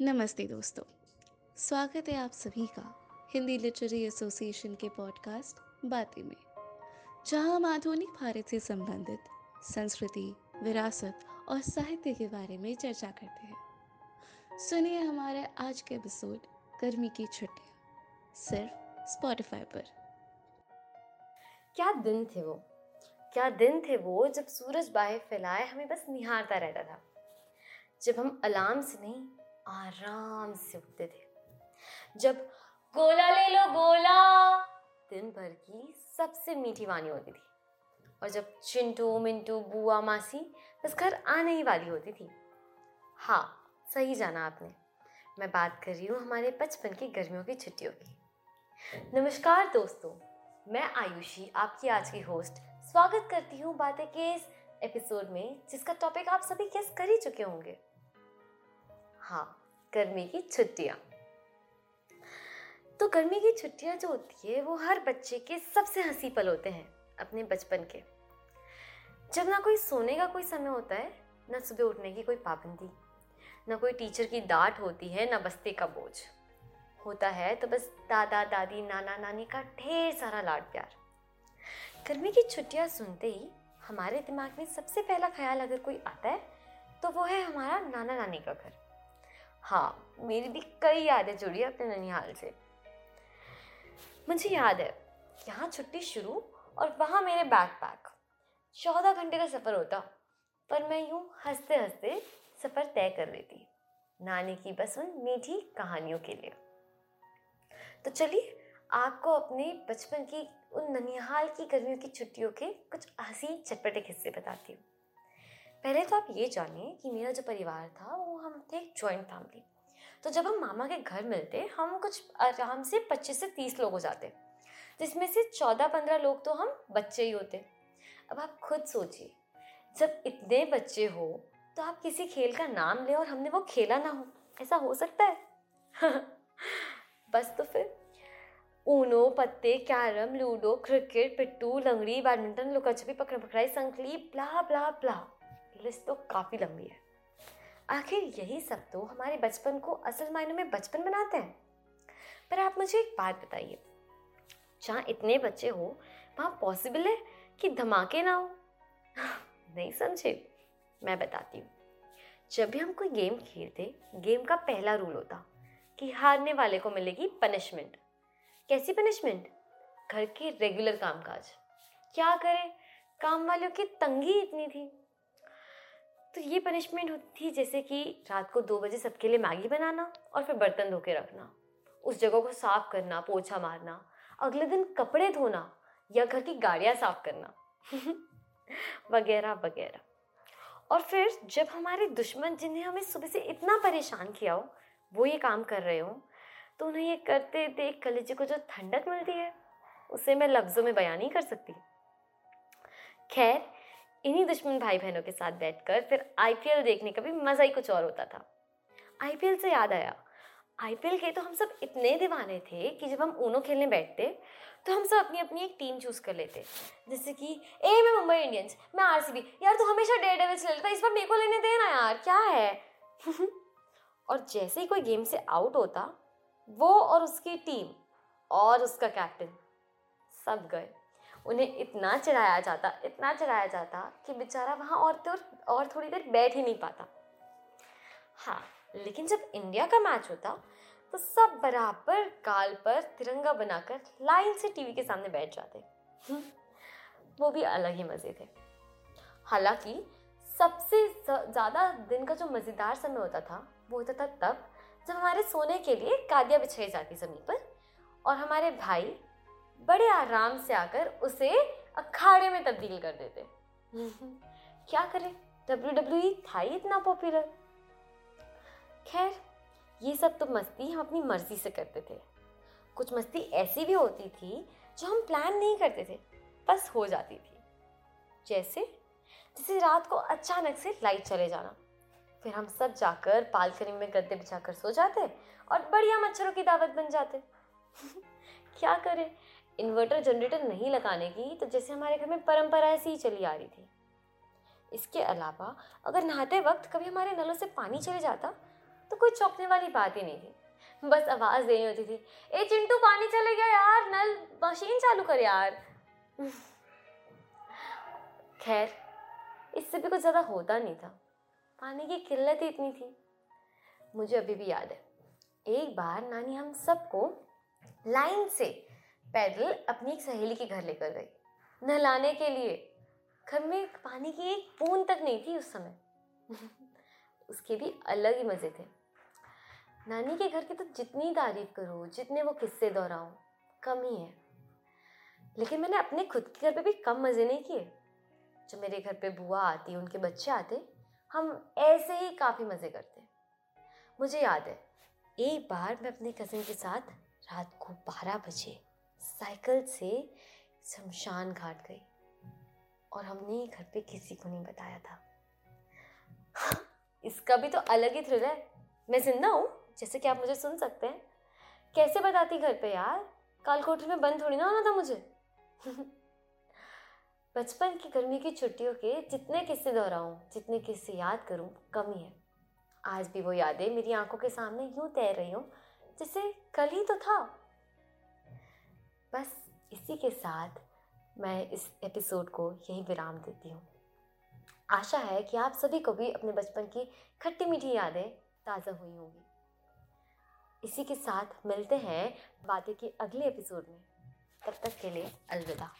नमस्ते दोस्तों। स्वागत है आप सभी का हिंदी लिटरेरी एसोसिएशन के पॉडकास्ट बातें में, जहाँ हम आधुनिक भारत से संबंधित, संस्कृति, विरासत और साहित्य के बारे में चर्चा करते हैं। सुनिए हमारे आज के एपिसोड गर्मी की छुट्टियाँ, सिर्फ़ स्पॉटिफाई पर। क्या दिन थे वो? क्या दिन थे वो जब सूरज बाहें फैलाए, हमें बस निहारता रहता था। जब हम अलार्म से नहीं आराम से उठते थे। जब गोला ले लो गोला, दिन भर की सबसे मीठी वाणी होती थी। और जब चिंटू, मिंटू, बुआ, मासी बस घर आने ही वाली होती थी। हाँ सही जाना आपने। मैं बात कर रही हूँ हमारे बचपन की गर्मियों की छुट्टियों की। नमस्कार दोस्तों, मैं आयुषी, आपकी आज की होस्ट। स्वागत करती हूँ बातें के इस एपिसोड में, जिसका टॉपिक आप सभी गेस कर ही चुके होंगे। हाँ गर्मी की छुट्टियाँ। तो गर्मी की छुट्टियाँ जो होती है, वो हर बच्चे के सबसे हँसी पल होते हैं, अपने बचपन के। जब ना कोई सोने का कोई समय होता है, ना सुबह उठने की कोई पाबंदी, ना कोई टीचर की डांट होती है, ना बस्ते का बोझ। होता है तो बस दादा, दादी, नाना, नानी का ढेर सारा लाड प्यार गर्मी की छुट्टियाँ सुनते ही हमारे दिमाग में सबसे पहला ख्याल अगर कोई आता है तो वो है हमारा नाना नानी का घर। हाँ मेरी भी कई यादें जुड़ी है अपने ननिहाल से। मुझे याद है, यहाँ छुट्टी शुरू और वहाँ मेरे बैग पैक चौदह घंटे का सफ़र होता, पर मैं यूँ हँसते हँसते सफ़र तय कर लेती, नानी की बस उन मीठी कहानियों के लिए। तो चलिए, आपको अपने बचपन की उन ननिहाल की गर्मियों की छुट्टियों के कुछ हँसी चटपटे किस्से बताती हूँ। पहले तो आप ये जानिए कि मेरा जो परिवार था, वो हम थे एक जॉइंट फैमिली तो जब हम मामा के घर मिलते, हम कुछ आराम से पच्चीस से तीस लोग हो जाते, जिसमें से चौदह पंद्रह लोग तो हम बच्चे ही होते. अब आप खुद सोचिए, जब इतने बच्चे हो तो आप किसी खेल का नाम ले और हमने वो खेला ना हो. ऐसा हो सकता है? बस तो फिर. ऊनो, पत्ते, कैरम, लूडो, क्रिकेट, पिट्टू, लंगड़ी, बैडमिंटन, लुका छुपी पकड़ पकड़ाई, संकली, ब्ला ब्ला ब्ला. लिस्ट तो काफ़ी लंबी है। आखिर यही सब तो हमारे बचपन को असल मायने में बचपन बनाते हैं। पर आप मुझे एक बात बताइए। जहाँ इतने बच्चे हो, वहाँ पॉसिबल है कि धमाके ना हो? नहीं समझे। मैं बताती हूँ। जब भी हम कोई गेम खेलते गेम का पहला रूल होता कि हारने वाले को मिलेगी पनिशमेंट कैसी पनिशमेंट घर के रेगुलर कामकाज। क्या करें? काम वालों की तंगी इतनी थी। तो ये पनिशमेंट होती थी जैसे कि रात को दो बजे सबके लिए मैगी बनाना और फिर बर्तन धो के रखना, उस जगह को साफ़ करना, पोछा मारना, अगले दिन कपड़े धोना या घर की गाड़ियाँ साफ़ करना, वगैरह वगैरह। और फिर जब हमारे दुश्मन जिन्हें हमें सुबह से इतना परेशान किया हो, वो ये काम कर रहे हो तो उन्हें ये करते देख कलेजे को जो ठंडक मिलती है, उसे मैं लफ्ज़ों में बयान नहीं कर सकती। खैर इन्हीं दुश्मन भाई बहनों के साथ बैठकर फिर आईपीएल देखने का भी मज़ा ही कुछ और होता था। आईपीएल से याद आया आईपीएल के तो हम सब इतने दीवाने थे कि जब हम ऊनो खेलने बैठते तो हम सब अपनी अपनी एक टीम चूज़ कर लेते। जैसे कि, ए, मैं मुंबई इंडियंस मैं आरसीबी यार तू हमेशा डे डेविल्स ले लेता इस बार मेरे को लेने देना यार, क्या है? और जैसे ही कोई गेम से आउट होता, वो और उसकी टीम और उसका कैप्टन सब गए। उन्हें इतना चढ़ाया जाता इतना चढ़ाया जाता कि बेचारा वहाँ और तो और थोड़ी देर बैठ ही नहीं पाता। हाँ लेकिन जब इंडिया का मैच होता तो सब बराबर गाल पर तिरंगा बनाकर लाइन से टीवी के सामने बैठ जाते। हम्म, वो भी अलग ही मज़े थे। हालाँकि सबसे ज़्यादा दिन का जो मज़ेदार समय होता था वो होता था तब जब हमारे सोने के लिए कादिया बिछाई जाती ज़मीन पर और हमारे भाई बड़े आराम से आकर उसे अखाड़े में तब्दील कर देते। क्या करें? डब्ल्यू डब्ल्यू था ही इतना पॉपुलर खैर, ये सब तो मस्ती हम अपनी मर्ज़ी से करते थे। कुछ मस्ती ऐसी भी होती थी जो हम प्लान नहीं करते थे, बस हो जाती थी। जैसे जैसे रात को अचानक से लाइट चले जाना। फिर हम सब जाकर पालकनी में गद्दे बिछाकर सो जाते और बढ़िया मच्छरों की दावत बन जाते। क्या करें? इन्वर्टर जनरेटर नहीं लगाने की तो जैसे हमारे घर में परंपरा ऐसी ही चली आ रही थी। इसके अलावा, अगर नहाते वक्त कभी हमारे नलों से पानी चले जाता तो कोई चौंकने वाली बात ही नहीं थी। बस आवाज़ देनी होती थी, ए चिंटू, पानी चले गया यार, नल, मशीन चालू कर यार। खैर, इससे भी कुछ ज़्यादा होता नहीं था। पानी की किल्लत ही इतनी थी। मुझे अभी भी याद है, एक बार नानी हम सबको लाइन से पैदल अपनी एक सहेली के घर लेकर गई। नहलाने के लिए। घर में पानी की एक बूंद तक नहीं थी उस समय। उसके भी अलग ही मज़े थे। नानी के घर की तो जितनी तारीफ़ करो, जितने वो किस्से दोहराऊं, कम ही है। लेकिन मैंने अपने खुद के घर पे भी कम मज़े नहीं किए। जब मेरे घर पे बुआ आती, उनके बच्चे आते, हम ऐसे ही काफ़ी मज़े करते। मुझे याद है, एक बार मैं अपने कज़न के साथ रात को बारह बजे साइकिल से शमशान घाट गई। और हमने घर पे किसी को नहीं बताया था। इसका भी तो अलग ही थ्रिल है। मैं ज़िंदा हूँ, जैसे कि आप मुझे सुन सकते हैं। कैसे बताती घर पे यार? काल कोठरी में बंद थोड़ी ना होना था मुझे। बचपन की गर्मी की छुट्टियों के जितने किस्से दोहराऊं, जितने किस्से याद करूँ, कम ही है। आज भी वो यादें मेरी आँखों के सामने यूँ तैर रही हूँ, जैसे कल ही तो था। बस इसी के साथ मैं इस एपिसोड को यही विराम देती हूँ। आशा है कि आप सभी को भी अपने बचपन की खट्टी मीठी यादें ताज़ा हुई होंगी। इसी के साथ मिलते हैं बातें के अगले एपिसोड में। तब तक के लिए अलविदा।